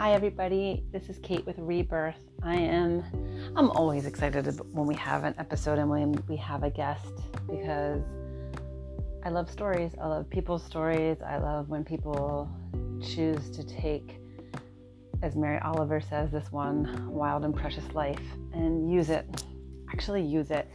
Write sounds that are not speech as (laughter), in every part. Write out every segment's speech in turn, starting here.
Hi everybody, this is Kate with Rebirth. I am I'm always excited when we have an episode and when we have a guest because I love stories. I love people's stories. I love when people choose to take as Mary Oliver says this one wild and precious life and use it. Actually use it.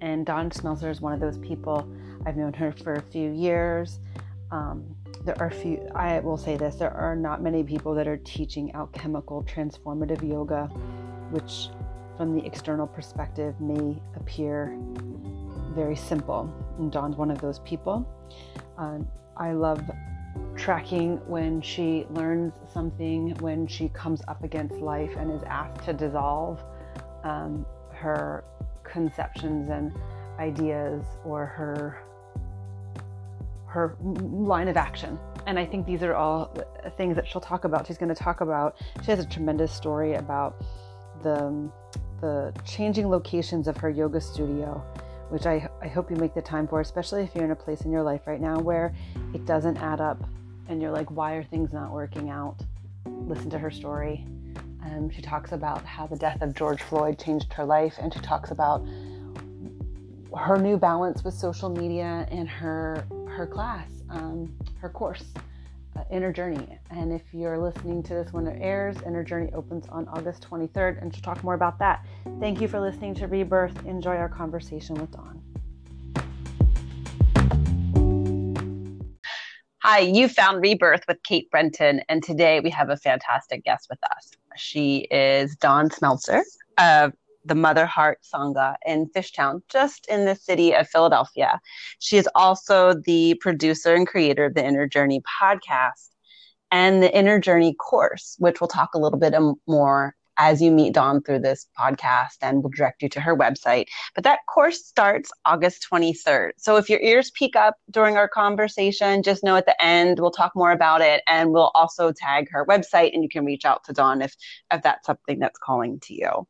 And Dawn Smeltzer is one of those people. I've known her for a few years. Um, there are few i will say this there are not many people that are teaching alchemical transformative yoga which from the external perspective may appear very simple. And dawn's one of those people. Uh, i love tracking when she learns something when she comes up against life and is asked to dissolve um, her conceptions and ideas or her her line of action. And I think these are all things that she'll talk about. She's going to talk about, she has a tremendous story about the, the changing locations of her yoga studio, which I, I hope you make the time for, especially if you're in a place in your life right now where it doesn't add up and you're like, why are things not working out? Listen to her story. Um, she talks about how the death of George Floyd changed her life, and she talks about her new balance with social media and her her class, um, her course, uh, Inner Journey. And if you're listening to this when it airs, Inner Journey opens on August 23rd, and she'll talk more about that. Thank you for listening to Rebirth. Enjoy our conversation with Dawn. Hi, you found Rebirth with Kate Brenton, and today we have a fantastic guest with us. She is Dawn Smeltzer the Mother Heart Sangha in Fishtown, just in the city of Philadelphia. She is also the producer and creator of the Inner Journey podcast and the Inner Journey course, which we'll talk a little bit more as you meet Dawn through this podcast and we'll direct you to her website. But that course starts August 23rd. So if your ears peak up during our conversation, just know at the end we'll talk more about it and we'll also tag her website and you can reach out to Dawn if if that's something that's calling to you.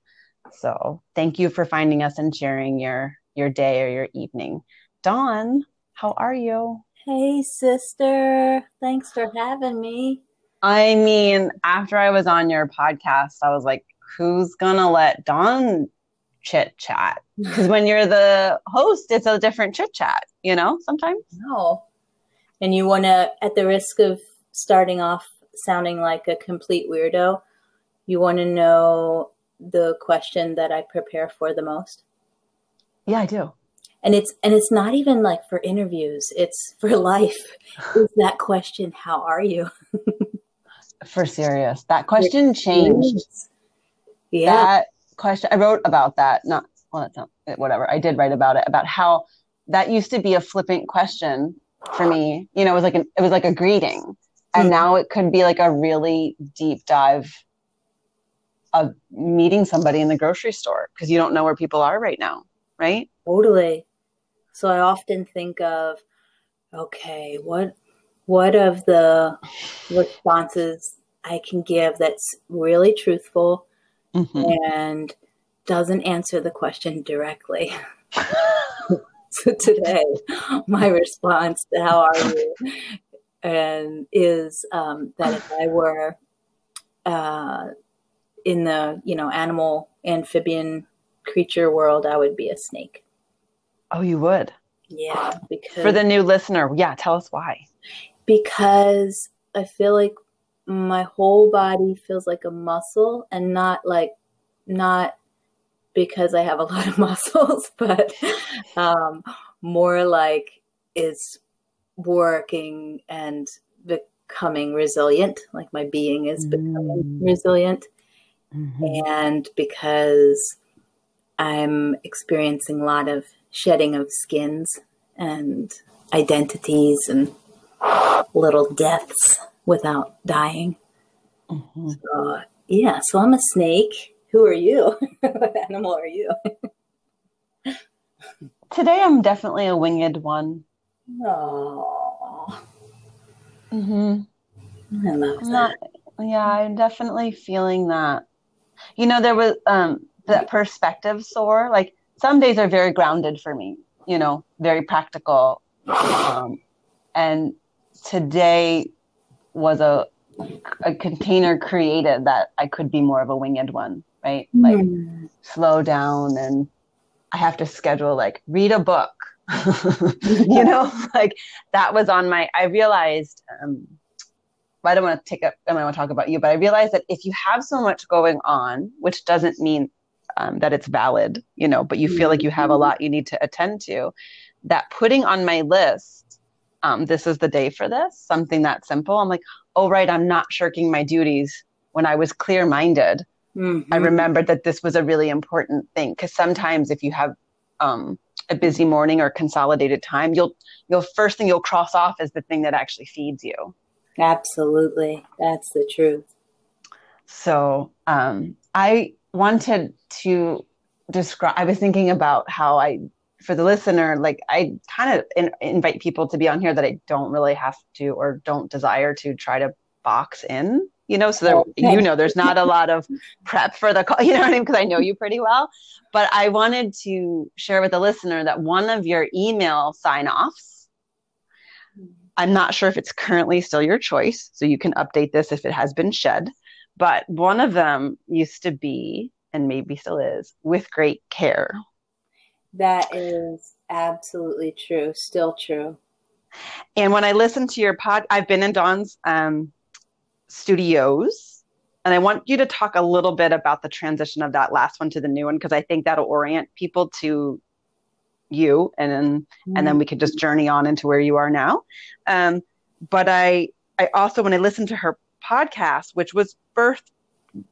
So thank you for finding us and sharing your your day or your evening. Dawn, how are you? Hey sister, thanks for having me. I mean, after I was on your podcast, I was like, who's gonna let Dawn chit chat? (laughs) Because when you're the host, it's a different chit chat, you know, sometimes. No. And you wanna, at the risk of starting off sounding like a complete weirdo, you wanna know the question that I prepare for the most? Yeah, I do. And it's and it's not even like for interviews, it's for (laughs) life. Is that question, how are you? (laughs) for serious. That question changed. Yeah. That question I wrote about that, not well that's not whatever. I did write about it about how that used to be a flippant question for me. You know, it was like an it was like a greeting. And mm-hmm. now it could be like a really deep dive of meeting somebody in the grocery store because you don't know where people are right now, right? Totally. So I often think of, okay, what what of the responses I can give that's really truthful mm-hmm. and doesn't answer the question directly. (laughs) so today, my response to how are you and is um, that if I were uh, in the you know animal amphibian creature world, I would be a snake. Oh, you would? Yeah, because for the new listener, yeah, tell us why. Because I feel like my whole body feels like a muscle, and not like not because I have a (laughs) lot of muscles, (laughs) but um, more like it's working and becoming resilient. Like my being is becoming mm. resilient. Mm-hmm. And because I'm experiencing a lot of shedding of skins and identities and little deaths without dying. Mm-hmm. So, yeah, so I'm a snake. Who are you? (laughs) what animal are you? Today I'm definitely a winged one. Oh. Mhm. I love that. Not, yeah, I'm definitely feeling that you know, there was um, that perspective soar. Like some days are very grounded for me, you know, very practical. (sighs) Um, and today was a a container created that I could be more of a winged one, right? Like Mm. slow down and I have to schedule like read a book. (laughs) you (laughs) know, (laughs) like that was on my I realized um I don't want to take up I don't want to talk about you, but I realized that if you have so much going on, which doesn't mean um, that it's valid, you know, but you feel like you have a lot you need to attend to, that putting on my list, um, this is the day for this, something that simple. I'm like, oh, right, I'm not shirking my duties when I was clear minded. Mhm. I remembered that this was a really important thing because sometimes if you have um, a busy morning or consolidated time, you'll you'll first thing you'll cross off is the thing that actually feeds you. Absolutely. That's the truth. So um, I wanted to describe. I was thinking about how I, for the listener, like I kind of in, invite people to be on here that I don't really have to or don't desire to try to box in. You know, so that Okay. you know, there's not a lot of prep for the call. (laughs) You know what I mean? Because I know you pretty well. But I wanted to share with the listener that one of your email sign offs. I'm not sure if it's currently still your choice, so you can update this if it has been shed. But one of them used to be, and maybe still is, with great care. That is absolutely true. Still true. And when I listen to your pod, I've been in Dawn's um, studios, and I want you to talk a little bit about the transition of that last one to the new one because I think that'll orient people to you, and then and then we could just journey on into where you are now. Um, but I, I also when I listened to her podcast, which was birthed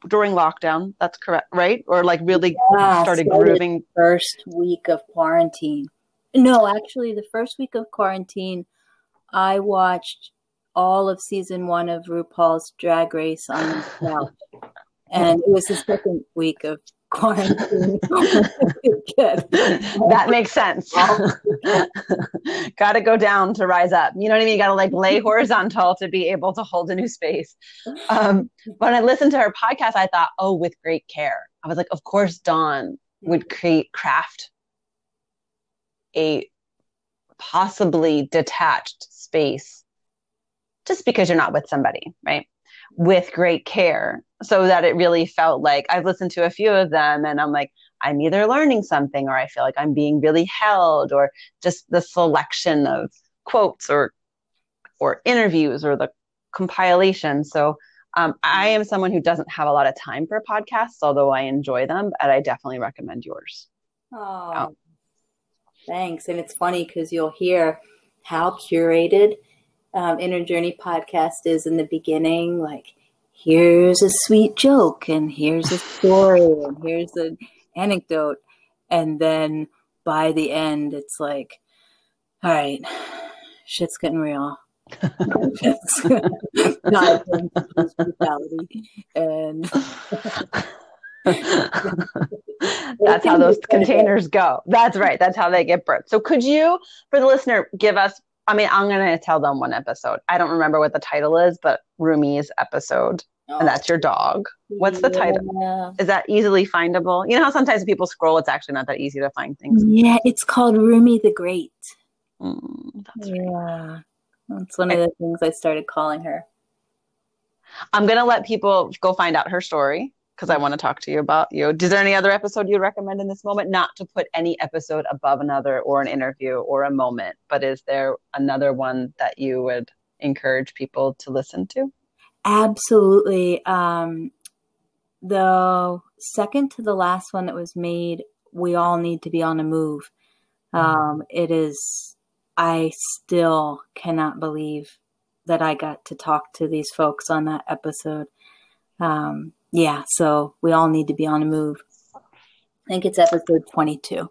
during lockdown, that's correct, right? Or like really Yeah, started started grooving. first week of quarantine. No, actually, the first week of quarantine, I watched all of season one of RuPaul's Drag Race on the couch, (laughs) and it was the second week of quarantine. (laughs) That makes sense. (laughs) got to go down to rise up. You know what I mean? You got to like lay (laughs) horizontal to be able to hold a new space. Um, when I listened to her podcast, I thought, oh, with great care. I was like, of course, Dawn would create craft a possibly detached space just because you're not with somebody, right? With great care, so that it really felt like I've listened to a few of them and I'm like, I'm either learning something or I feel like I'm being really held or just the selection of quotes or or interviews or the compilation. So um, I am someone who doesn't have a lot of time for podcasts, although I enjoy them, and I definitely recommend yours. Oh, thanks. And it's funny because you'll hear how curated um, Inner Journey podcast is in the beginning. Like, here's a sweet joke, and here's a story, and here's an anecdote. And then by the end, it's like, all right, shit's getting real. And (laughs) That's how those containers go. That's right. That's how they get birthed. So, could you, for the listener, give us? I mean, I'm going to tell them one episode. I don't remember what the title is, but Rumi's episode, and that's your dog. What's the title? Yeah. Is that easily findable? You know how sometimes people scroll, it's actually not that easy to find things. Yeah, it's called Rumi the Great. Mm, that's right. Yeah. That's one of the things I started calling her. I'm going to let people go find out her story because I want to talk to you about you. Is there any other episode you'd recommend in this moment? Not to put any episode above another or an interview or a moment, but is there another one that you would encourage people to listen to? Absolutely. Um, the second to the last one that was made, we all need to be on the move. Um, it is, I still cannot believe that I got to talk to these folks on that episode. Um, yeah, so we all need to be on the move. I think it's episode 22.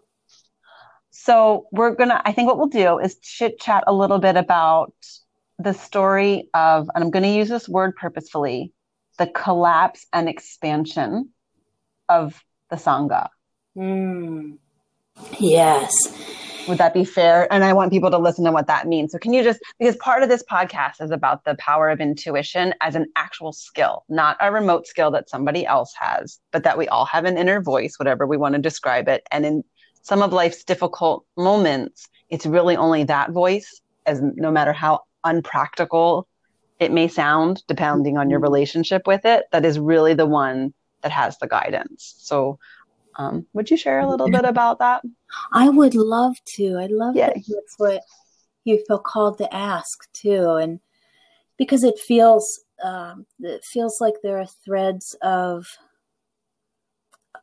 So we're gonna. I think what we'll do is chit chat a little bit about the story of, and I'm going to use this word purposefully, the collapse and expansion of the sangha. Mm. Yes. Would that be fair? And I want people to listen to what that means. So, can you just, because part of this podcast is about the power of intuition as an actual skill, not a remote skill that somebody else has, but that we all have an inner voice, whatever we want to describe it. And in some of life's difficult moments, it's really only that voice, as no matter how unpractical it may sound, depending on your Mhm. relationship with it, that is really the one that has the guidance. So, um, would you share a little bit about that? I would love to. I'd love that that's what you feel called to ask too, and because it feels um, it feels like there are threads of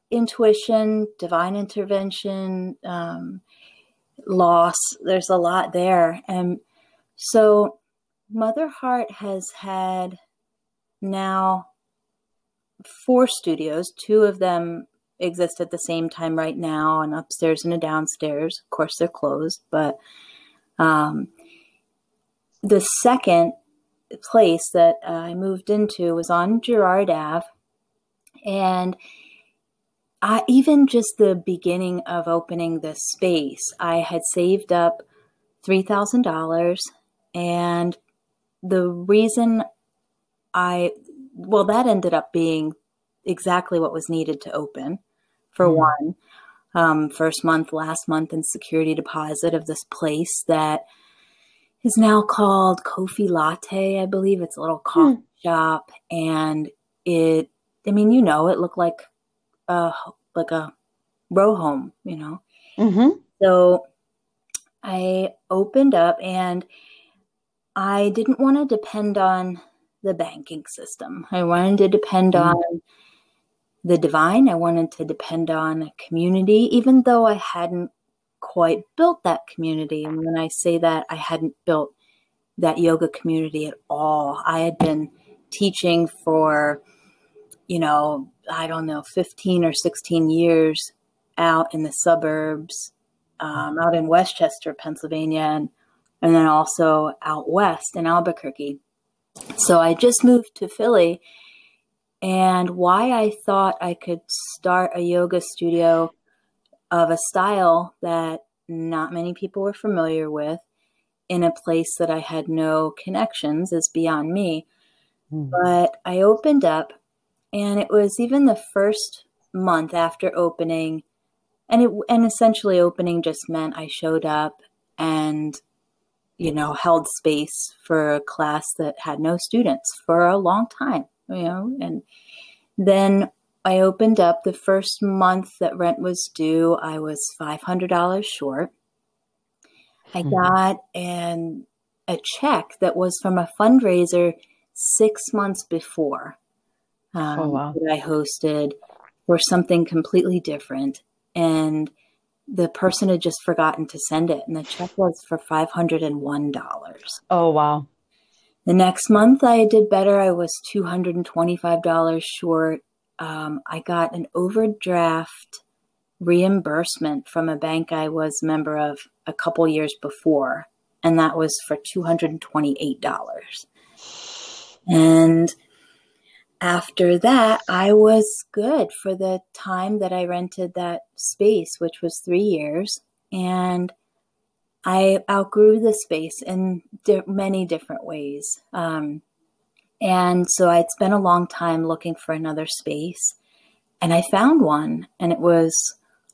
intuition, divine intervention, um, loss. There's a lot there, and so Mother Heart has had now four studios. Two of them exist at the same time right now, and upstairs and a downstairs. Of course, they're closed, but um, the second place that I moved into was on Girard Ave, and I even just the beginning of opening this space, I had saved up three thousand dollars, and the reason I well, that ended up being exactly what was needed to open. For Mm. one, um, first month, last month, and security deposit of this place that is now called Kofi Latte. I believe it's a little coffee shop, and it. I mean, you know, it looked like a like a row home, you know. Mm-hmm. So I opened up and I didn't want to depend on the banking system. I wanted to depend Mm. on the divine. I wanted to depend on a community, even though I hadn't quite built that community. And when I say that, I hadn't built that yoga community at all. I had been teaching for, you know, I don't know, 15 or 16 years out in the suburbs, um, out in West Chester, Pennsylvania, and, and then also out west in Albuquerque. So I just moved to Philly. And why I thought I could start a yoga studio of a style that not many people were familiar with in a place that I had no connections is beyond me. Mm. But I opened up, and it was even the first month after opening, and it and essentially opening just meant I showed up and you know held space for a class that had no students for a long time, you know, and then I opened up the first month that rent was due. I was five hundred dollars short. I Hmm. got an a check that was from a fundraiser six months before um, Oh, wow. that I hosted for something completely different, and the person had just forgotten to send it, and the check was for five hundred and one dollars. Oh, wow. The next month, I did better. I was two hundred and twenty-five dollars short. Um, I got an overdraft reimbursement from a bank I was a member of a couple years before, and that was for two hundred and twenty-eight dollars. And after that, I was good for the time that I rented that space, which was three years. And I outgrew the space in di- many different ways. Um, and so I'd spent a long time looking for another space. And I found one, and it was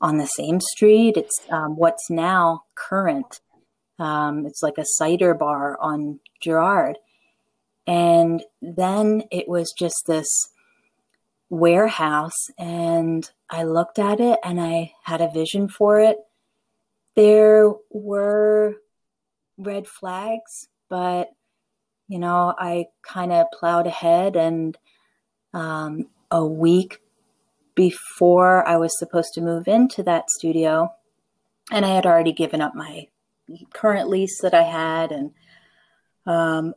on the same street. It's um, what's now current. Um, it's like a cider bar on Girard. And then it was just this warehouse, and I looked at it and I had a vision for it. There were red flags, but you know, I kind of plowed ahead, and um, a week before I was supposed to move into that studio, and I had already given up my current lease that I had, and um,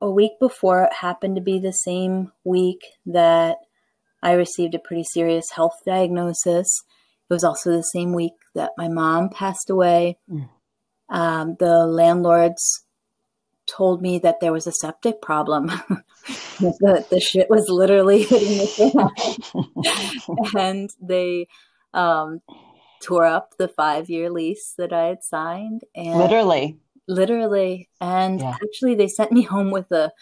a week before it happened to be the same week that I received a pretty serious health diagnosis. It was also the same week that my mom passed away. Mm. Um, the landlords told me that there was a septic problem. (laughs) the, the shit was literally hitting the (laughs) fan. (laughs) and they um, tore up the five year lease that I had signed. And Literally. literally and Yeah. actually they sent me home with a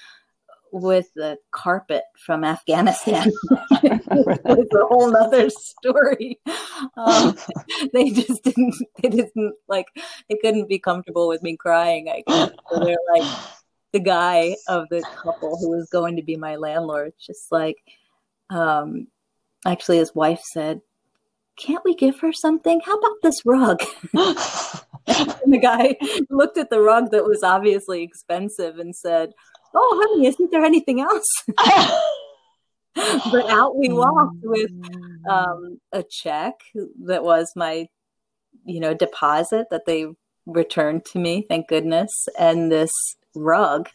with the carpet from afghanistan (laughs) it's a whole other story um, (laughs) they just didn't they didn't like they couldn't be comfortable with me crying i guess so they're like the guy of the couple who was going to be my landlord, just like, um, actually, his wife said, Can't we give her something? How about this rug? (laughs) and the guy looked at the rug that was obviously expensive and said, Oh, honey, isn't there anything else? (laughs) (laughs) but out we walked with um, a check that was my, you know, deposit that they returned to me, thank goodness, and this rug.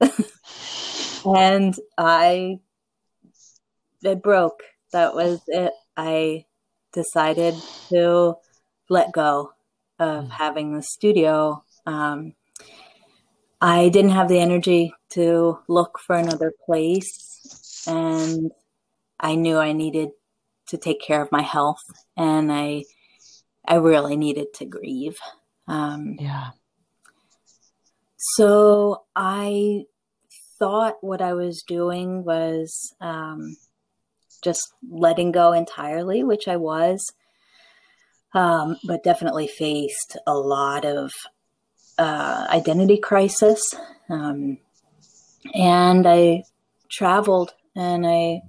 (laughs) and I, it broke. That was it. I decided to let go of mm. having the studio. Um, I didn't have the energy to look for another place, and I knew I needed to take care of my health, and I, I really needed to grieve. Um, yeah. So I thought what I was doing was um, just letting go entirely, which I was, um, but definitely faced a lot of uh, identity crisis. Um, and I traveled and I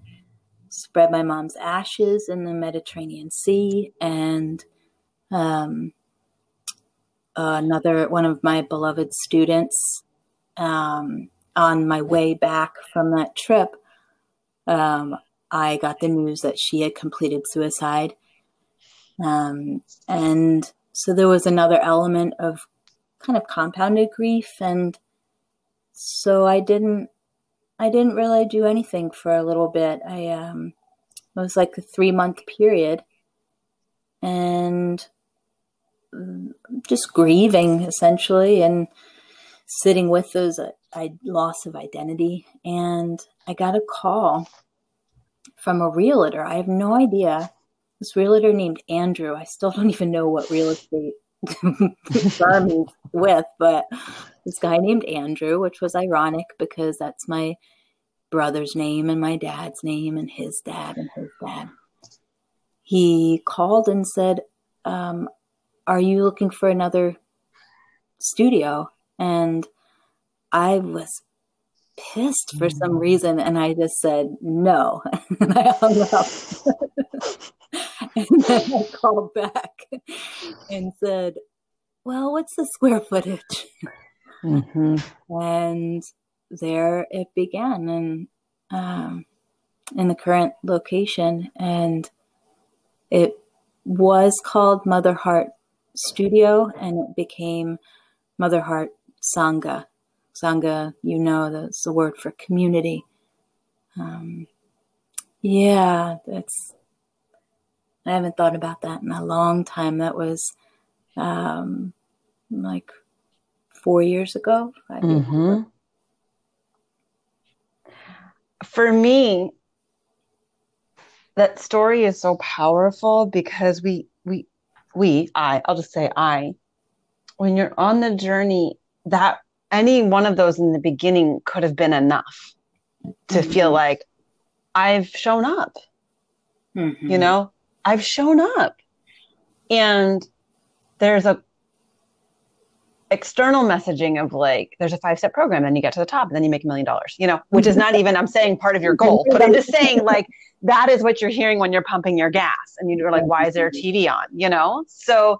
spread my mom's ashes in the Mediterranean Sea and um, another one of my beloved students um, on my way back from that trip um, i got the news that she had completed suicide. Um, and so there was another element of kind of compounded grief and so i didn't i didn't really do anything for a little bit i um it was like a three month period and just grieving essentially and sitting with those uh, I, loss of identity. And I got a call from a realtor. I have no idea. This realtor named Andrew. I still don't (laughs) even know what real estate (laughs) firm he's with, but this guy named Andrew, which was ironic because that's my brother's name and my dad's name and his dad and his dad. He called and said, um, are you looking for another studio? And I was pissed for some mm. reason. And I just said, no. (laughs) and I hung up. (laughs) and then I called back and said, well, what's the square footage? Mm-hmm. And there it began. And, um, in the current location. And it was called Mother Heart studio and it became Mother Heart Sangha. Sangha, you know, that's the word for community. Um, yeah, that's, I haven't thought about that in a long time. That was um, like four years ago. Mm-hmm. For me, that story is so powerful because we we we, I, I'll just say I, when you're on the journey, that any one of those in the beginning could have been enough to mm-hmm. feel like I've shown up. Mm-hmm. You know, I've shown up. And there's a external messaging of like there's a five step program and you get to the top and then you make a million dollars you know which is not even i'm saying part of your (laughs) goal but i'm just saying like that is what you're hearing when you're pumping your gas and you're like why is there a tv on you know so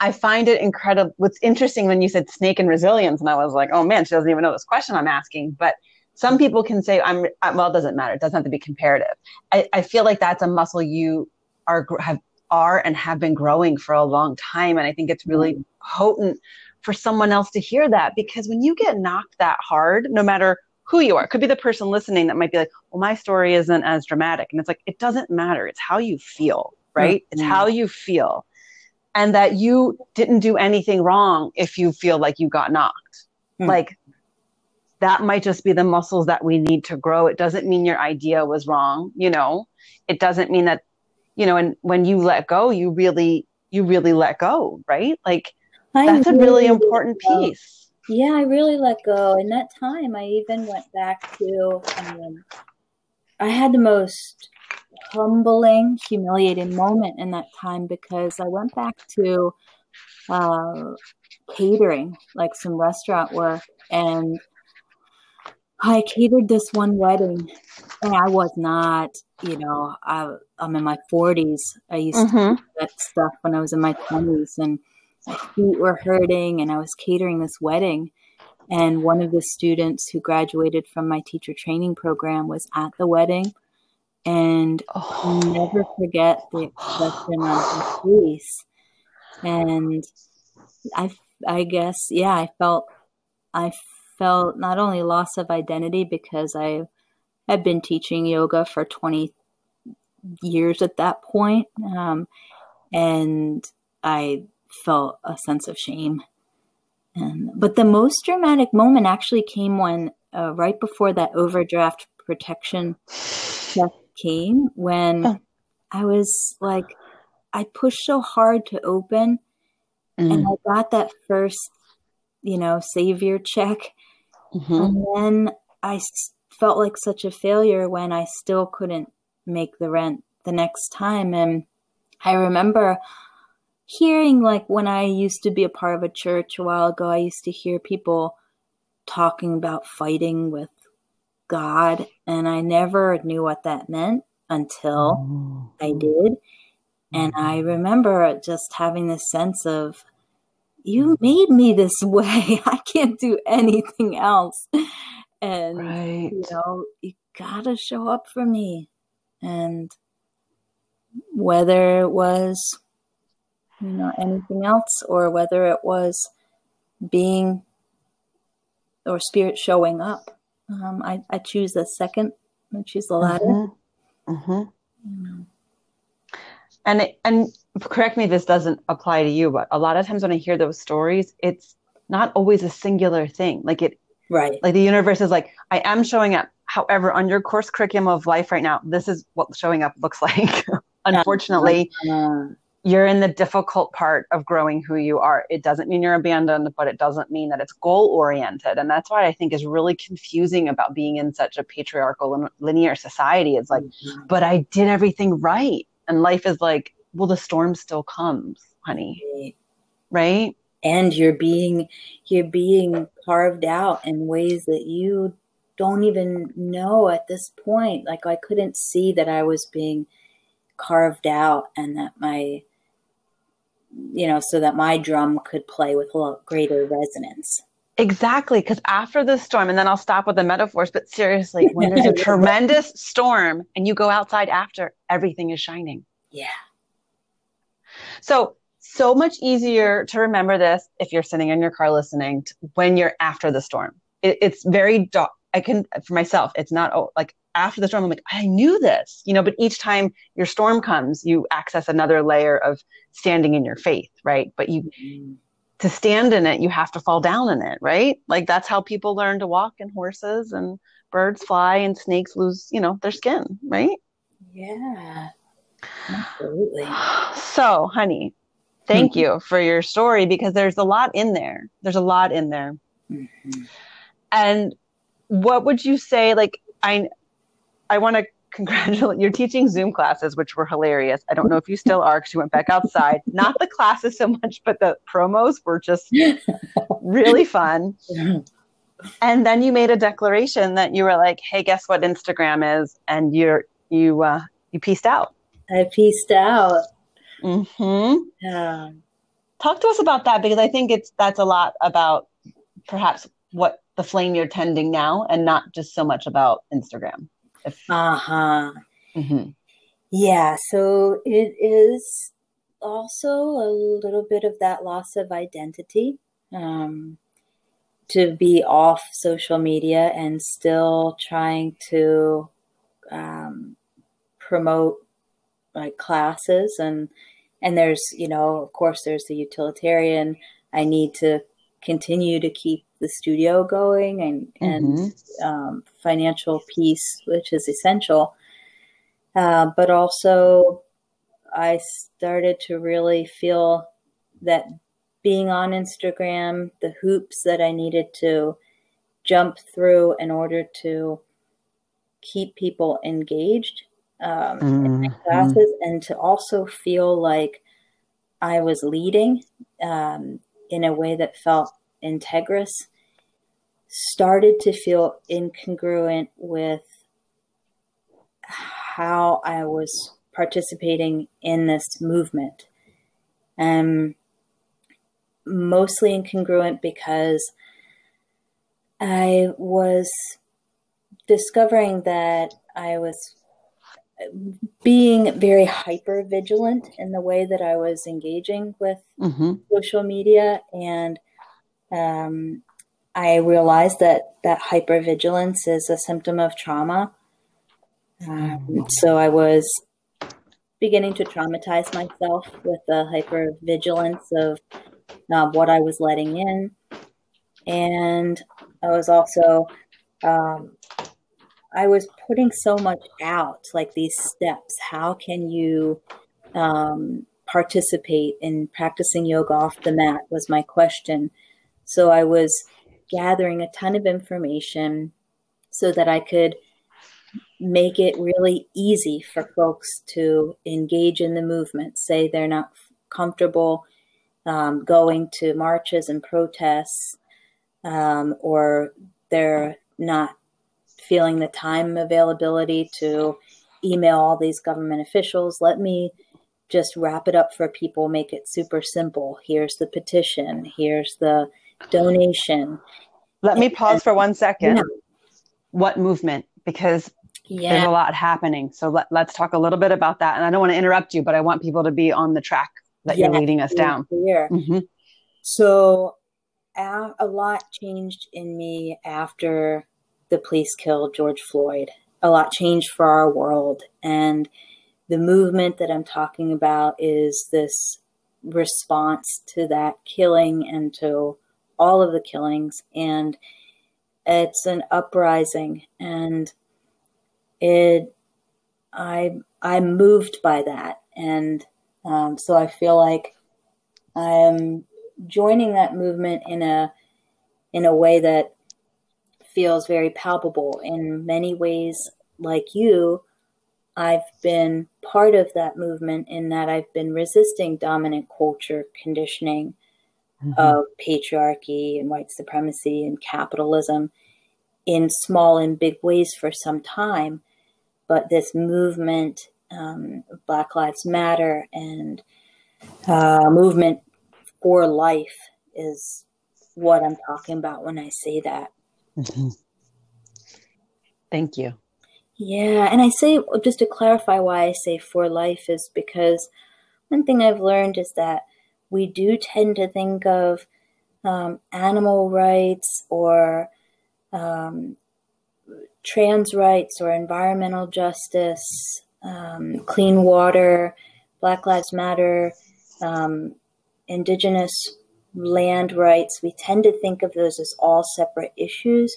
i find it incredible what's interesting when you said snake and resilience and i was like oh man she doesn't even know this question i'm asking but some people can say i'm well it doesn't matter it doesn't have to be comparative i, I feel like that's a muscle you are have are and have been growing for a long time. And I think it's really mm-hmm. Potent for someone else to hear that because when you get knocked that hard, no matter who you are, it could be the person listening that might be like, well, my story isn't as dramatic. And it's like, it doesn't matter. It's how you feel, right? Mm-hmm. It's how you feel. And that you didn't do anything wrong if you feel like you got knocked. Mm-hmm. Like, that might just be the muscles that we need to grow. It doesn't mean your idea was wrong, you know. It doesn't mean that you know, and when you let go, you really, you really let go, right? Like I that's really a really important piece. Yeah, I really let go. In that time, I even went back to, um, I had the most humbling, humiliating moment in that time because I went back to uh, catering, like some restaurant work, and I catered this one wedding, and I was not, you know, I, I'm in my 40s. I used mm-hmm. to do that stuff when I was in my 20s, and my feet were hurting, and I was catering this wedding. And one of the students who graduated from my teacher training program was at the wedding. And oh. I'll never forget the expression on his face. And I, I guess, yeah, I felt, I felt not only loss of identity because I had been teaching yoga for 20 years at that point. Um, and I felt a sense of shame. And, but the most dramatic moment actually came when, uh, right before that overdraft protection check came, when I was like, I pushed so hard to open mm. and I got that first, you know, savior check. Mm-hmm. And then I felt like such a failure when I still couldn't make the rent the next time. And I remember hearing, like, when I used to be a part of a church a while ago, I used to hear people talking about fighting with God. And I never knew what that meant until oh. I did. And I mm-hmm. remember just having this sense of, you made me this (laughs) way. I can't do anything else. And, right. you know, you gotta show up for me. And whether it was, you know, anything else or whether it was being or spirit showing up, um, I, I choose the second. I choose the latter. Mm-hmm. Mm-hmm. And and correct me if this doesn't apply to you, but a lot of times when I hear those stories, it's not always a singular thing. Like it right. Like the universe is like, I am showing up. However, on your course curriculum of life right now, this is what showing up looks (laughs) like. Unfortunately, uh, you're in the difficult part of growing who you are. It doesn't mean you're abandoned, but it doesn't mean that it's goal oriented. And that's why I think is really confusing about being in such a patriarchal linear society. It's like, mm-hmm. but I did everything right and life is like well the storm still comes honey right and you're being you're being carved out in ways that you don't even know at this point like i couldn't see that i was being carved out and that my you know so that my drum could play with a lot greater resonance Exactly, because after the storm, and then I'll stop with the metaphors, but seriously, (laughs) when there's a tremendous storm and you go outside after, everything is shining. Yeah. So, so much easier to remember this if you're sitting in your car listening to, when you're after the storm. It, it's very dark. I can, for myself, it's not oh, like after the storm, I'm like, I knew this, you know, but each time your storm comes, you access another layer of standing in your faith, right? But you, mm-hmm to stand in it, you have to fall down in it, right? Like that's how people learn to walk and horses and birds fly and snakes lose, you know, their skin, right? Yeah. Absolutely. (sighs) So, honey, thank mm-hmm. you for your story because there's a lot in there. There's a lot in there. Mm-hmm. And what would you say like I I want to congratulate you're teaching zoom classes which were hilarious. I don't know if you still are because you went back outside. (laughs) Not the classes so much but the promos were just really fun. (laughs) And then you made a declaration that you were like hey guess what instagram is? And you're you uh you pieced out. I pieced out. Mm-hmm. Yeah. Talk to us about that because i think it's that's a lot about perhaps what the flame you're tending now and not just so much about instagram uh huh. Mm-hmm. Yeah. So it is also a little bit of that loss of identity. Um, to be off social media and still trying to um, promote like classes and and there's you know of course there's the utilitarian i need to continue to keep the studio going and and mm-hmm. um, financial peace, which is essential. Uh, but also, I started to really feel that being on Instagram, the hoops that I needed to jump through in order to keep people engaged um, mm-hmm. in my mm-hmm. classes, and to also feel like I was leading. Um, in a way that felt integrous started to feel incongruent with how I was participating in this movement. Um, mostly incongruent because I was discovering that I was being very hyper vigilant in the way that I was engaging with mm-hmm. social media. And um, I realized that that hyper vigilance is a symptom of trauma. Um, so I was beginning to traumatize myself with the hyper vigilance of uh, what I was letting in. And I was also, um, I was putting so much out, like these steps. How can you um, participate in practicing yoga off the mat? Was my question. So I was gathering a ton of information so that I could make it really easy for folks to engage in the movement. Say they're not comfortable um, going to marches and protests, um, or they're not feeling the time availability to email all these government officials. Let me just wrap it up for people, make it super simple. Here's the petition, here's the donation. Let me pause for one second. Yeah. What movement? Because yeah. there's a lot happening. So let, let's talk a little bit about that. And I don't want to interrupt you, but I want people to be on the track that yeah, you're leading us down. Mm-hmm. So a lot changed in me after the police killed George Floyd. A lot changed for our world. And the movement that I'm talking about is this response to that killing and to all of the killings. And it's an uprising. And it, I, I'm moved by that. And um, so I feel like I'm joining that movement in a in a way that feels very palpable. In many ways, like you, I've been part of that movement in that I've been resisting dominant culture conditioning mm-hmm. of patriarchy and white supremacy and capitalism in small and big ways for some time. But this movement um, Black Lives Matter and uh, movement for life is what I'm talking about when I say that. Mm-hmm. Thank you. Yeah, and I say just to clarify why I say for life is because one thing I've learned is that we do tend to think of um, animal rights or um, trans rights or environmental justice um, clean water, Black Lives Matter, um, Indigenous land rights. We tend to think of those as all separate issues,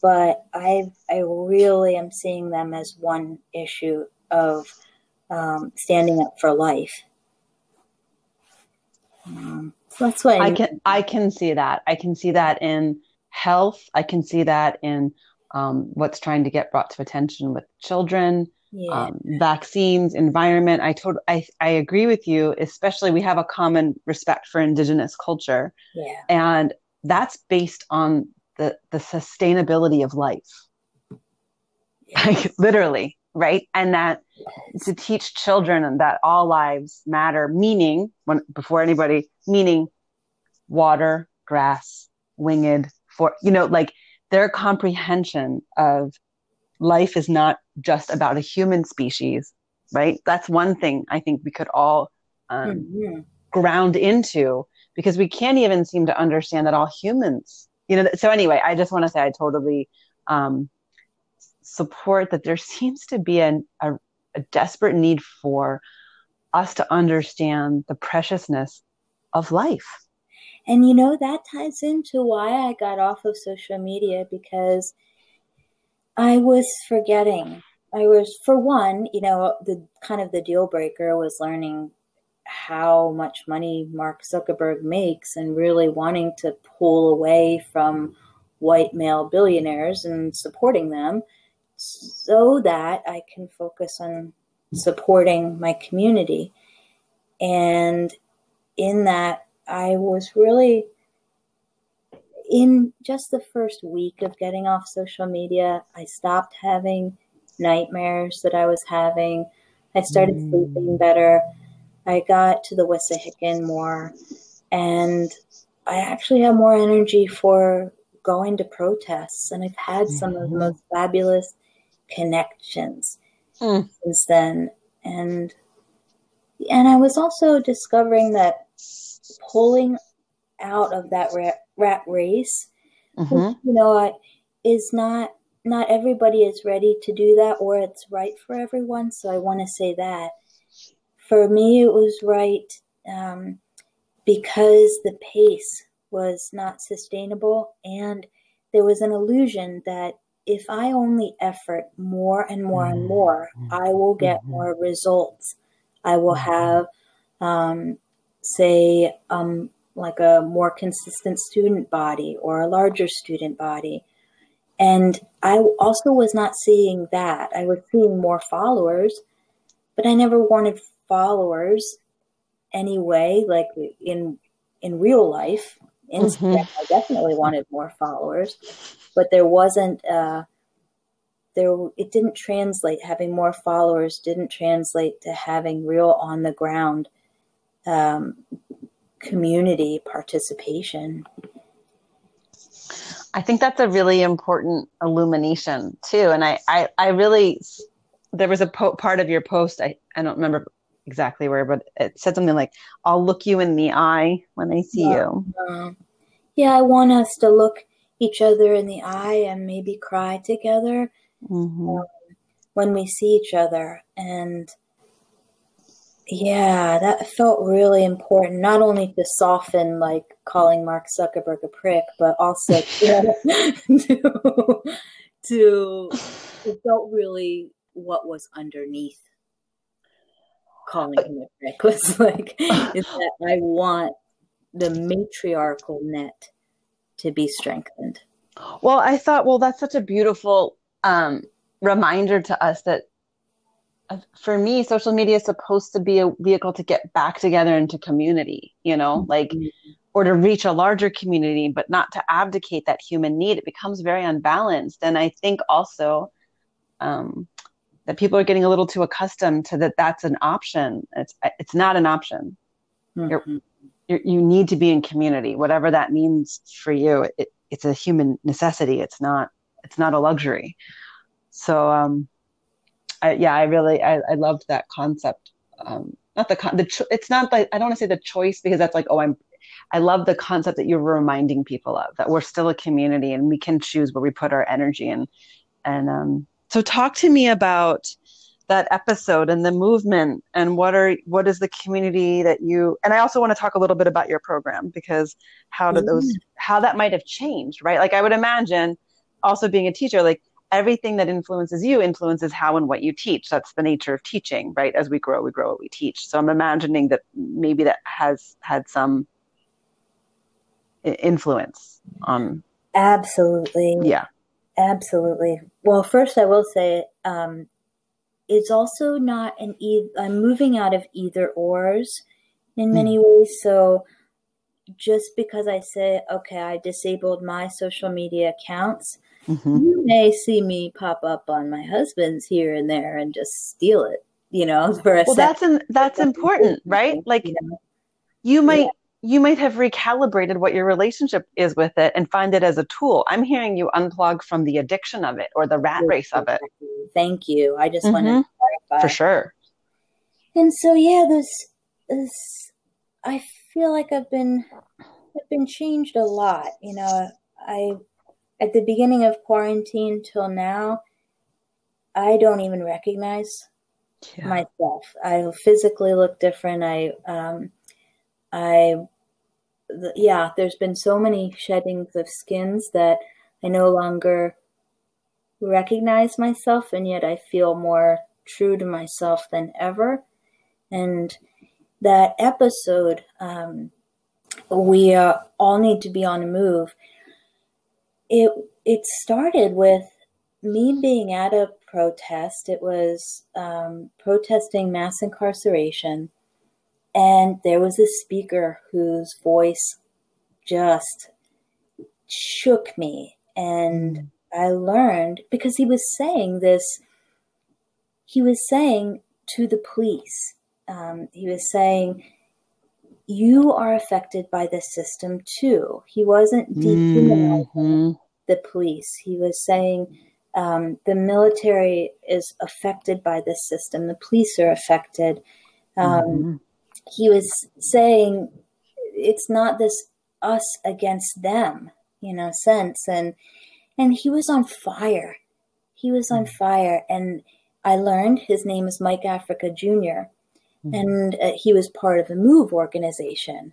but I I really am seeing them as one issue of um, standing up for life. Um, so that's what I, can I can see that. I can see that in health. I can see that in um, what's trying to get brought to attention with children yeah. um, vaccines, environment. I told I I agree with you. Especially, we have a common respect for indigenous culture, yeah. and that's based on the the sustainability of life, yeah. (laughs) like literally, right? And that to teach children that all lives matter, meaning when before anybody, meaning water, grass, winged, for you know, like their comprehension of life is not just about a human species, right? That's one thing I think we could all um, mm-hmm. ground into because we can't even seem to understand that all humans, you know. So anyway, I just want to say I totally um, support that. There (laughs) seems to be an, a, a desperate need for us to understand the preciousness of life. And you know, that ties into why I got off of social media because I was forgetting. I was, for one, you know, the kind of the deal breaker was learning how much money Mark Zuckerberg makes and really wanting to pull away from white male billionaires and supporting them so that I can focus on supporting my community. And in that I was really in just the first week of getting off social media, I stopped having nightmares that I was having. I started mm. sleeping better. I got to the Wissahickon more, and I actually have more energy for going to protests. And I've had mm-hmm. some of the mm-hmm. most fabulous connections mm. since then. And and I was also discovering that pulling out of that rat, rat race, mm-hmm. which, you know, I, is not not everybody is ready to do that or it's right for everyone. So I want to say that for me, it was right um, because the pace was not sustainable and there was an illusion that if I only effort more and more and more, mm-hmm. I will get mm-hmm. more results. I will mm-hmm. have, um, say, um, like a more consistent student body or a larger student body. And I also was not seeing that. I was seeing more followers, but I never wanted followers anyway, like in in real life. Instagram, mm-hmm. I definitely wanted more followers, but there wasn't uh there it didn't translate having more followers didn't translate to having real on the ground um, community participation. I think that's a really important illumination too. And I, I, I really, there was a po- part of your post, I, I don't remember exactly where, but it said something like, I'll look you in the eye when I see yeah, you. yeah, I want us to look each other in the eye and maybe cry together mm-hmm. um, when we see each other. And yeah, that felt really important, not only to soften like calling Mark Zuckerberg a prick, but also (laughs) (laughs) to, to it felt really what was underneath calling him a prick (laughs) was like is that I want the matriarchal net to be strengthened. Well, I thought, well, that's such a beautiful um, reminder to us that for me, social media is supposed to be a vehicle to get back together into community, you know, mm-hmm. like, or to reach a larger community, but not to abdicate that human need. It becomes very unbalanced. And I think also um, that people are getting a little too accustomed to that that's an option. It's, it's not an option. Mm-hmm. You're, need to be in community, whatever that means for you. It, it's a human necessity. It's not, it's not a luxury. So, um, I, yeah, I really I, I loved that concept. Um, not the con- the cho- it's not like I don't want to say the choice because that's like oh I'm I love the concept that you're reminding people of that we're still a community and we can choose where we put our energy in. And um, so, talk to me about that episode and the movement and what are what is the community that you and I also want to talk a little bit about your program because how do those mm. how that might have changed, right? Like I would imagine also being a teacher, like everything that influences you influences how and what you teach. That's the nature of teaching, right? As we grow, we grow what we teach. So I'm imagining that maybe that has had some influence on. Absolutely. Yeah. Absolutely. Well, first, I will say um, it's also not an e- I'm moving out of either ors in many mm. ways. So just because I say, okay, I disabled my social media accounts Mm-hmm. You may see me pop up on my husband's here and there and just steal it, you know, (laughs) for a well, that's an, that's important, right? Like you, know? you might yeah. You might have recalibrated what your relationship is with it and find it as a tool. I'm hearing you unplug from the addiction of it or the rat race of it. Thank you. I just mm-hmm. wanted to clarify. For sure. And so yeah, this this I feel like I've been I've been changed a lot. You know, I at the beginning of quarantine till now, I don't even recognize yeah. myself. I physically look different. I, um, I, yeah, there's been so many sheddings of skins that I no longer recognize myself, and yet I feel more true to myself than ever. And that episode, um, we uh, all need to be on the move it it started with me being at a protest. It was um, protesting mass incarceration, And there was a speaker whose voice just shook me. And mm. I learned because he was saying this, he was saying to the police, um, he was saying, you are affected by the system too. He wasn't dehumanizing mm-hmm. the police. He was saying um, the military is affected by this system. The police are affected. Um, mm-hmm. He was saying it's not this us against them, you know, sense. And and he was on fire. He was on mm-hmm. fire. And I learned his name is Mike Africa Jr. Mm-hmm. And uh, he was part of the MOVE organization.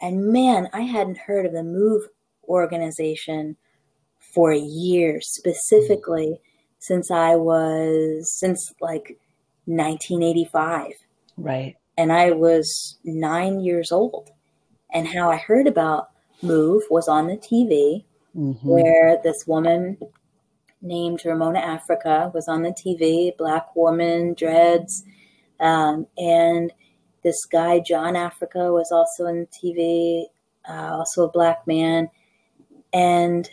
And man, I hadn't heard of the MOVE organization for years, specifically mm-hmm. since I was, since like 1985. Right. And I was nine years old. And how I heard about MOVE was on the TV, mm-hmm. where this woman named Ramona Africa was on the TV, black woman, dreads, um, and this guy, John Africa, was also on TV, uh, also a black man. And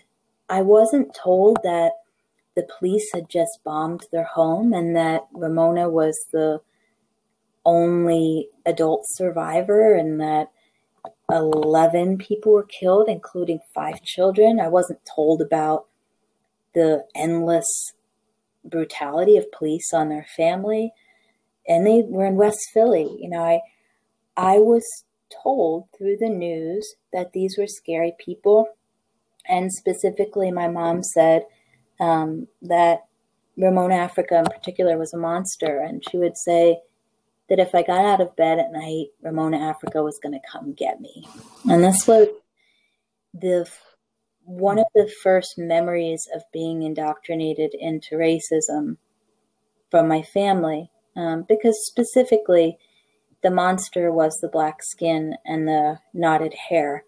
I wasn't told that the police had just bombed their home and that Ramona was the only adult survivor and that 11 people were killed, including five children. I wasn't told about the endless brutality of police on their family and they were in West Philly. You know, I I was told through the news that these were scary people, and specifically, my mom said um, that Ramona Africa in particular was a monster, and she would say that if I got out of bed at night, Ramona Africa was going to come get me, and this was the one of the first memories of being indoctrinated into racism from my family um, because specifically the monster was the black skin and the knotted hair.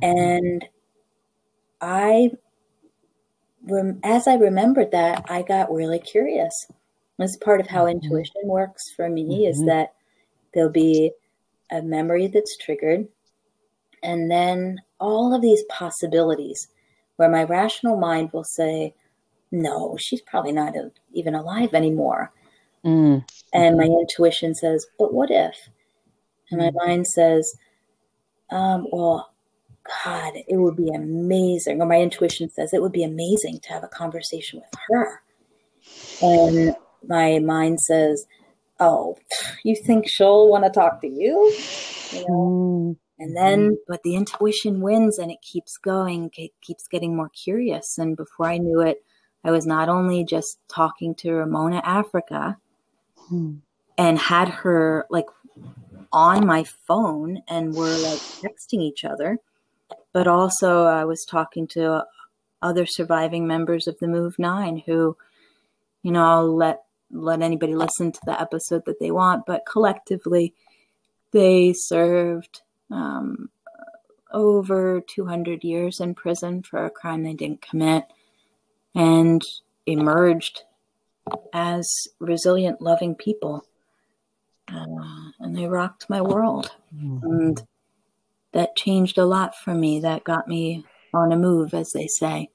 And I, as I remembered that, I got really curious. As part of how mm-hmm. intuition works for me mm-hmm. is that there'll be a memory that's triggered, and then all of these possibilities where my rational mind will say, no, she's probably not even alive anymore. Mm. And my intuition says, but what if? And my mm. mind says, um, well, God, it would be amazing. Or my intuition says it would be amazing to have a conversation with her. And my mind says, oh, you think she'll want to talk to you? you know? mm. And then, but the intuition wins and it keeps going, it keeps getting more curious. And before I knew it, I was not only just talking to Ramona Africa, and had her like on my phone and were like texting each other. But also, I was talking to other surviving members of the Move Nine who, you know, I'll let let anybody listen to the episode that they want, but collectively, they served um, over 200 years in prison for a crime they didn't commit and emerged as resilient, loving people. Uh, and they rocked my world. Mm-hmm. And that changed a lot for me. That got me on a move, as they say.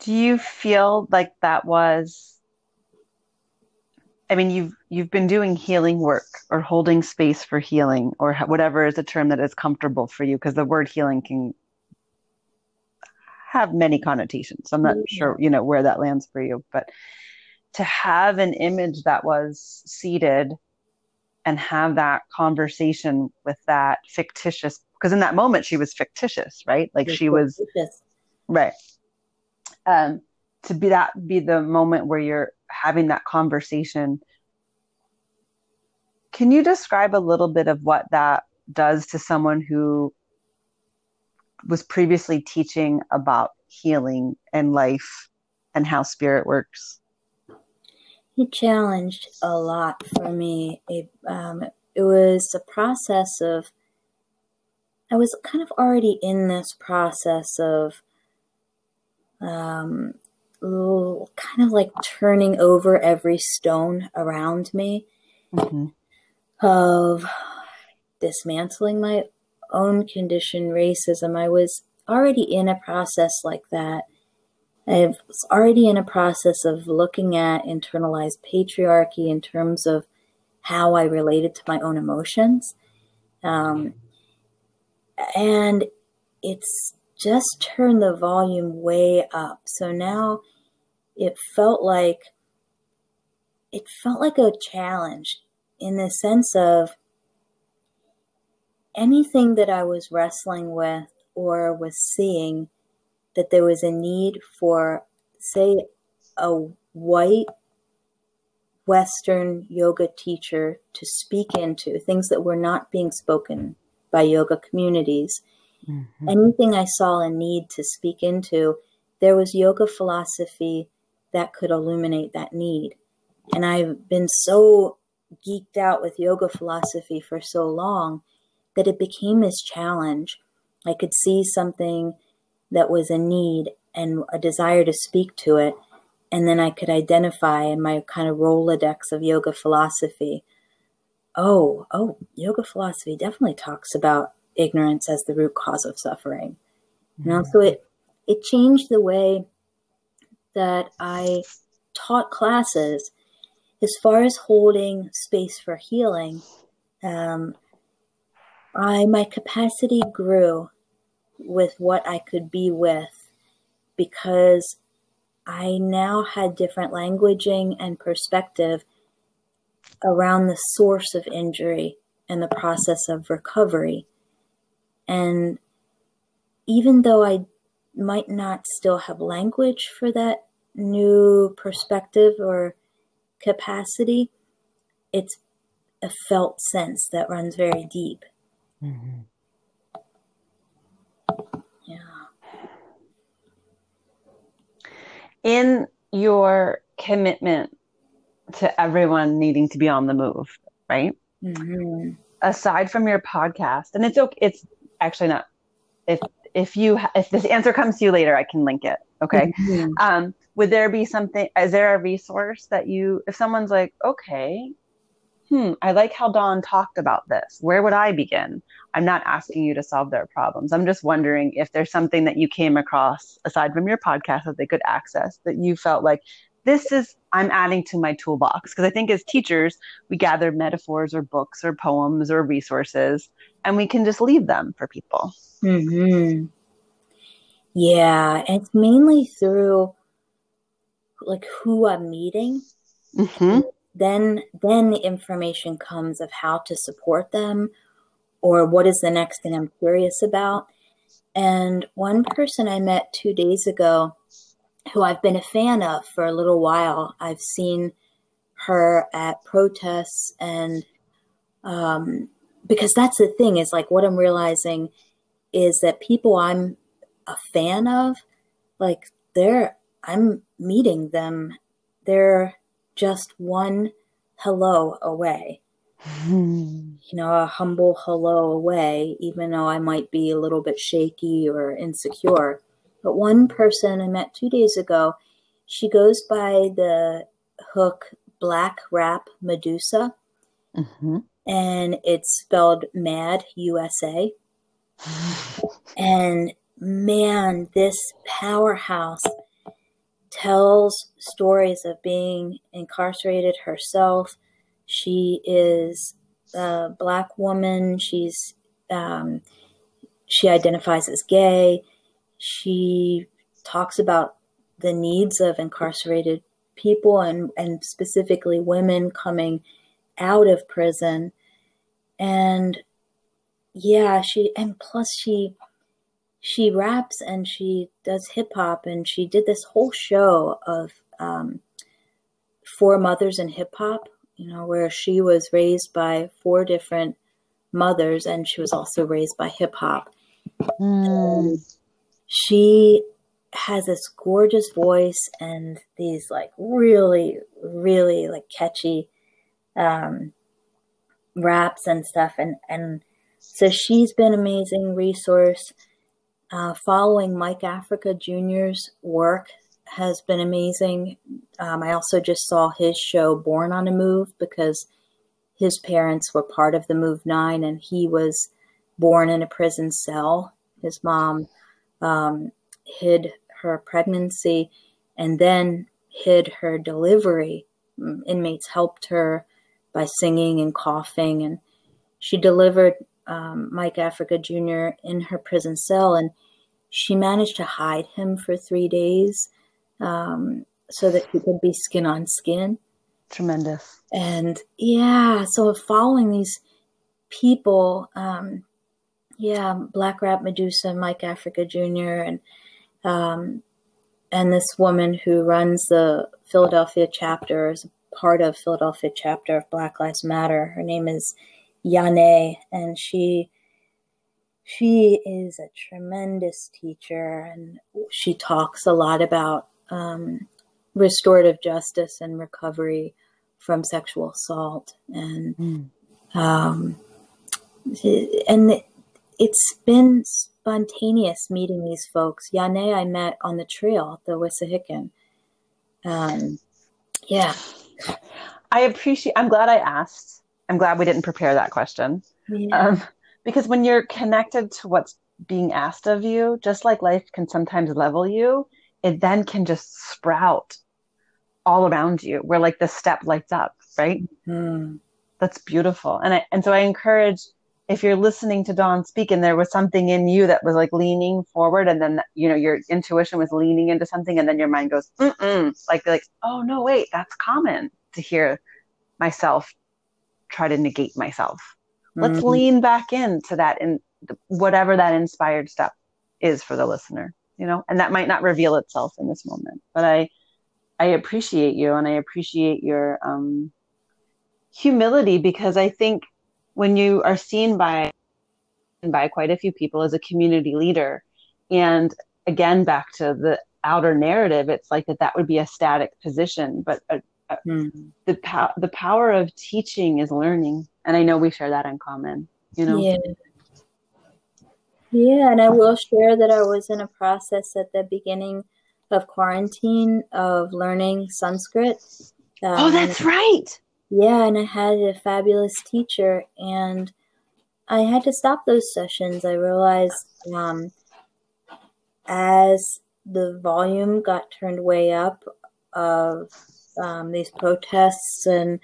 Do you feel like that was? I mean, you've you've been doing healing work or holding space for healing or whatever is a term that is comfortable for you, because the word healing can have many connotations. I'm not mm-hmm. sure, you know, where that lands for you, but to have an image that was seated and have that conversation with that fictitious because in that moment she was fictitious, right? Like she was right. Um to be that be the moment where you're having that conversation. Can you describe a little bit of what that does to someone who was previously teaching about healing and life and how spirit works? He challenged a lot for me. It, um, it was a process of, I was kind of already in this process of um, kind of like turning over every stone around me mm-hmm. of dismantling my own conditioned racism. I was already in a process like that. I was already in a process of looking at internalized patriarchy in terms of how I related to my own emotions. Um, and it's just turned the volume way up. So now it felt like it felt like a challenge in the sense of anything that I was wrestling with or was seeing that there was a need for, say, a white Western yoga teacher to speak into things that were not being spoken by yoga communities. Mm-hmm. Anything I saw a need to speak into, there was yoga philosophy that could illuminate that need. And I've been so geeked out with yoga philosophy for so long that it became this challenge. I could see something that was a need and a desire to speak to it. And then I could identify in my kind of Rolodex of yoga philosophy. Oh, oh, yoga philosophy definitely talks about ignorance as the root cause of suffering. Mm-hmm. And also it it changed the way that I taught classes as far as holding space for healing. Um, I my capacity grew with what I could be with because I now had different languaging and perspective around the source of injury and the process of recovery. And even though I might not still have language for that new perspective or capacity, it's a felt sense that runs very deep. Mm-hmm. Yeah. In your commitment to everyone needing to be on the move, right? Mm-hmm. Aside from your podcast, and it's okay, it's actually not. If if you if this answer comes to you later, I can link it. Okay. Mm-hmm. Um, would there be something? Is there a resource that you, if someone's like, okay, hmm, I like how Dawn talked about this. Where would I begin? I'm not asking you to solve their problems. I'm just wondering if there's something that you came across aside from your podcast that they could access that you felt like this is I'm adding to my toolbox. Because I think as teachers, we gather metaphors or books or poems or resources and we can just leave them for people. Mm-hmm. Yeah, it's mainly through like who I'm meeting. Mm-hmm then then the information comes of how to support them or what is the next thing I'm curious about. And one person I met two days ago who I've been a fan of for a little while, I've seen her at protests and um, because that's the thing is like what I'm realizing is that people I'm a fan of, like they're I'm meeting them. They're just one hello away. (laughs) you know, a humble hello away, even though I might be a little bit shaky or insecure. But one person I met two days ago, she goes by the hook Black Rapp Madusa. Mm-hmm. And it's spelled Mad USA. and man, this powerhouse tells stories of being incarcerated herself. She is a black woman. She's um, she identifies as gay. She talks about the needs of incarcerated people and, and specifically women coming out of prison. And yeah, she and plus she she raps and she does hip hop and she did this whole show of um, four mothers in hip hop, you know, where she was raised by four different mothers and she was also raised by hip hop. Mm. She has this gorgeous voice and these like really, really like catchy um, raps and stuff. And, and so she's been amazing resource. Uh, following Mike Africa Jr.'s work has been amazing. Um, I also just saw his show Born on a Move because his parents were part of the Move Nine, and he was born in a prison cell. His mom um, hid her pregnancy and then hid her delivery. Mm, inmates helped her by singing and coughing, and she delivered um, Mike Africa Jr. in her prison cell, and she managed to hide him for three days um, so that he could be skin on skin. Tremendous. And yeah, so following these people, um, yeah, Black Rapp Madusa, Mike Africa Jr., and um, and this woman who runs the Philadelphia chapter is part of Philadelphia chapter of Black Lives Matter. Her name is Yane, and she she is a tremendous teacher, and she talks a lot about um, restorative justice and recovery from sexual assault, and mm. um, and it's been spontaneous meeting these folks. Yane, I met on the trail, the Wissahickon. Um, yeah. I appreciate. I'm glad I asked. I'm glad we didn't prepare that question. Yeah. Um, because when you're connected to what's being asked of you, just like life can sometimes level you, it then can just sprout all around you where like the step lights up, right? Mm. That's beautiful. And I, and so I encourage if you're listening to Dawn speak and there was something in you that was like leaning forward and then you know your intuition was leaning into something and then your mind goes Mm-mm. like like oh no wait that's common to hear myself try to negate myself let's mm-hmm. lean back into that and whatever that inspired step is for the listener you know and that might not reveal itself in this moment but i i appreciate you and i appreciate your um humility because i think when you are seen by by quite a few people as a community leader. And again back to the outer narrative it's like that that would be a static position but a, a, mm. the po- the power of teaching is learning. And i know we share that in common you know? Yeah. Yeah and i will share that i was in a process at the beginning of quarantine of learning sanskrit. Um, oh that's right yeah, and I had a fabulous teacher, and I had to stop those sessions. I realized um, as the volume got turned way up of um, these protests and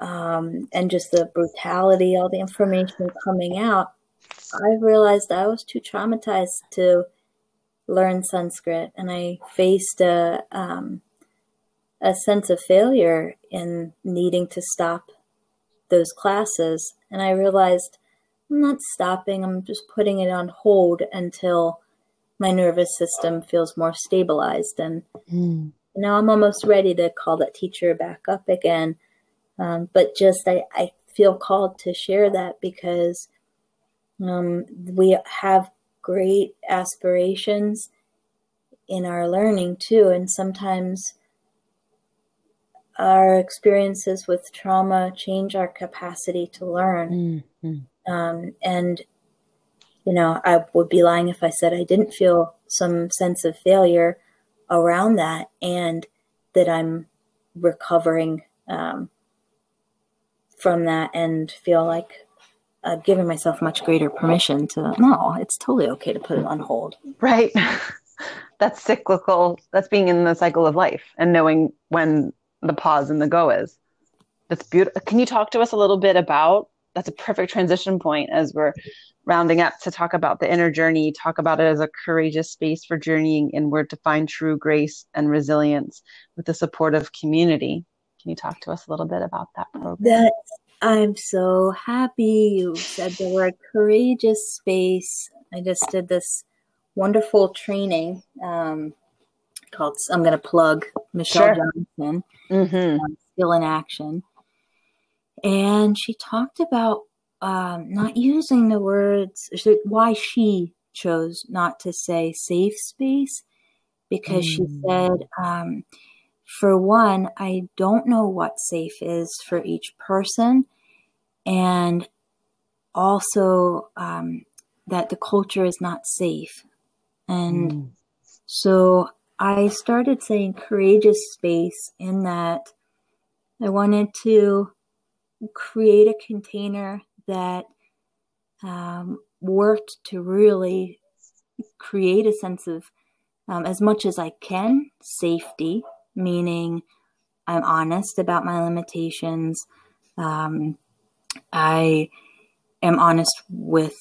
um, and just the brutality, all the information coming out, I realized I was too traumatized to learn Sanskrit, and I faced a um, a sense of failure in needing to stop those classes. And I realized I'm not stopping, I'm just putting it on hold until my nervous system feels more stabilized. And mm. now I'm almost ready to call that teacher back up again. Um, but just I, I feel called to share that because um, we have great aspirations in our learning too. And sometimes our experiences with trauma change our capacity to learn. Mm-hmm. Um, and, you know, I would be lying if I said I didn't feel some sense of failure around that and that I'm recovering um, from that and feel like I've given myself much greater permission to, no, it's totally okay to put it on hold. Right. (laughs) that's cyclical. That's being in the cycle of life and knowing when the pause and the go is. That's beautiful. Can you talk to us a little bit about? That's a perfect transition point as we're rounding up to talk about the inner journey. Talk about it as a courageous space for journeying inward to find true grace and resilience with the support of community. Can you talk to us a little bit about that program? That I'm so happy you said the word courageous space. I just did this wonderful training um, called I'm going to plug Michelle sure. Johnson, mm-hmm. um, Skill in Action, and she talked about um, not using the words why she chose not to say safe space because mm. she said um, for one i don't know what safe is for each person and also um, that the culture is not safe and mm. so I started saying courageous space in that I wanted to create a container that um, worked to really create a sense of, um, as much as I can, safety, meaning I'm honest about my limitations. Um, I am honest with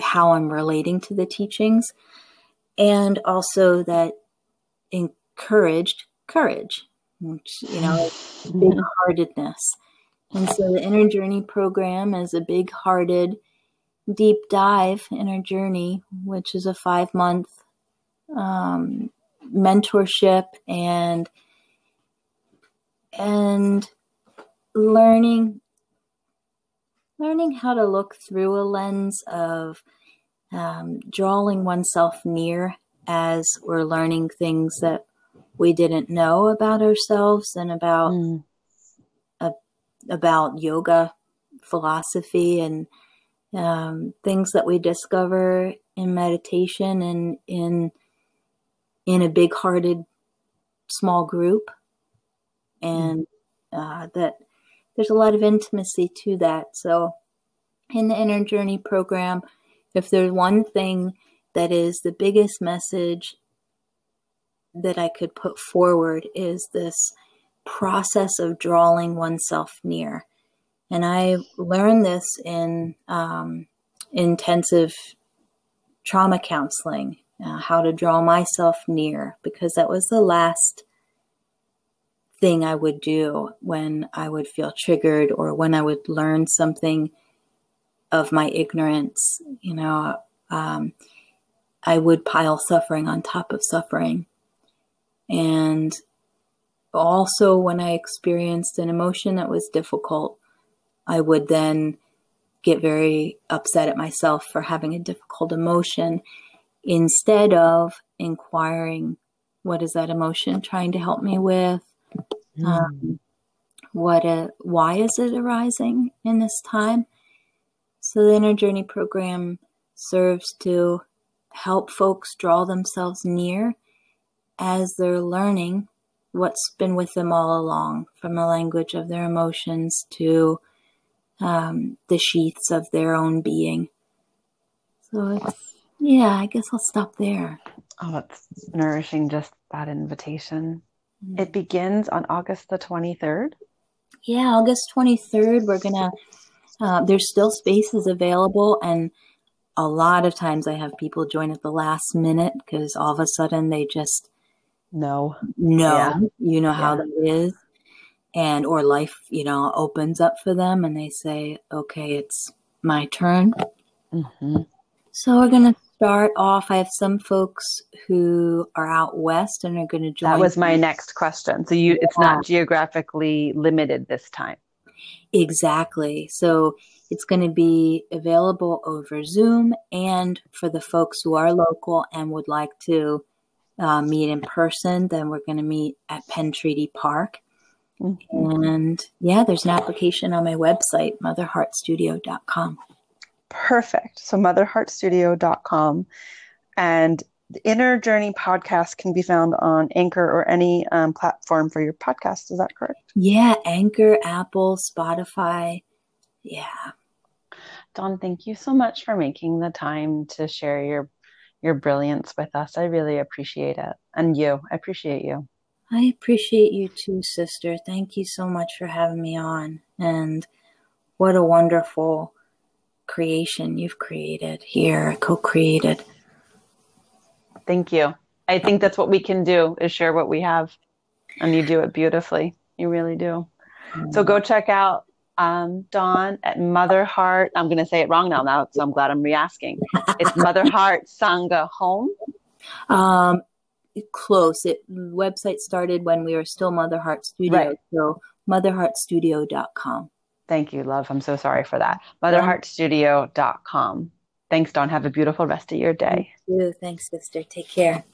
how I'm relating to the teachings, and also that encouraged courage, which, you know, big heartedness. And so the Inner Journey program is a big hearted, deep dive inner journey, which is a five month um, mentorship and and learning learning how to look through a lens of um, drawing oneself near as we're learning things that we didn't know about ourselves and about mm. uh, about yoga philosophy and um, things that we discover in meditation and in in a big-hearted small group, and uh, that there's a lot of intimacy to that. So, in the Inner Journey program, if there's one thing that is the biggest message that I could put forward is this process of drawing oneself near. And I learned this in um, intensive trauma counseling, uh, how to draw myself near, because that was the last thing I would do when I would feel triggered or when I would learn something of my ignorance. You know, um, I would pile suffering on top of suffering. And also, when I experienced an emotion that was difficult, I would then get very upset at myself for having a difficult emotion instead of inquiring what is that emotion trying to help me with mm. um, what a, why is it arising in this time so the inner journey program serves to help folks draw themselves near as they're learning what's been with them all along from the language of their emotions to um, the sheaths of their own being. So it's, yeah, I guess I'll stop there. Oh, it's nourishing just that invitation. Mm-hmm. It begins on August the 23rd. Yeah, August 23rd. We're going to, uh, there's still spaces available. And a lot of times I have people join at the last minute because all of a sudden they just know. No, yeah. you know how yeah. that is and or life you know opens up for them and they say okay it's my turn mm-hmm. so we're going to start off i have some folks who are out west and are going to join that was my next question so you yeah. it's not geographically limited this time exactly so it's going to be available over zoom and for the folks who are local and would like to uh, meet in person then we're going to meet at penn treaty park Mm-hmm. And yeah, there's an application on my website, motherheartstudio.com. Perfect. So, motherheartstudio.com. And the Inner Journey podcast can be found on Anchor or any um, platform for your podcast. Is that correct? Yeah, Anchor, Apple, Spotify. Yeah. Dawn, thank you so much for making the time to share your your brilliance with us. I really appreciate it. And you, I appreciate you. I appreciate you too, sister. Thank you so much for having me on. And what a wonderful creation you've created here, co created. Thank you. I think that's what we can do is share what we have. And you do it beautifully. You really do. So go mm. check out um, Dawn at Mother Heart. I'm going to say it wrong now, now, so I'm glad I'm reasking. It's Mother Heart Sangha Home. Um, close. It website started when we were still Mother Heart Studio. Right. So motherheartstudio.com. Thank you, love. I'm so sorry for that. Motherheartstudio.com. Thanks, Dawn. Have a beautiful rest of your day. Thank you. Thanks, sister. Take care.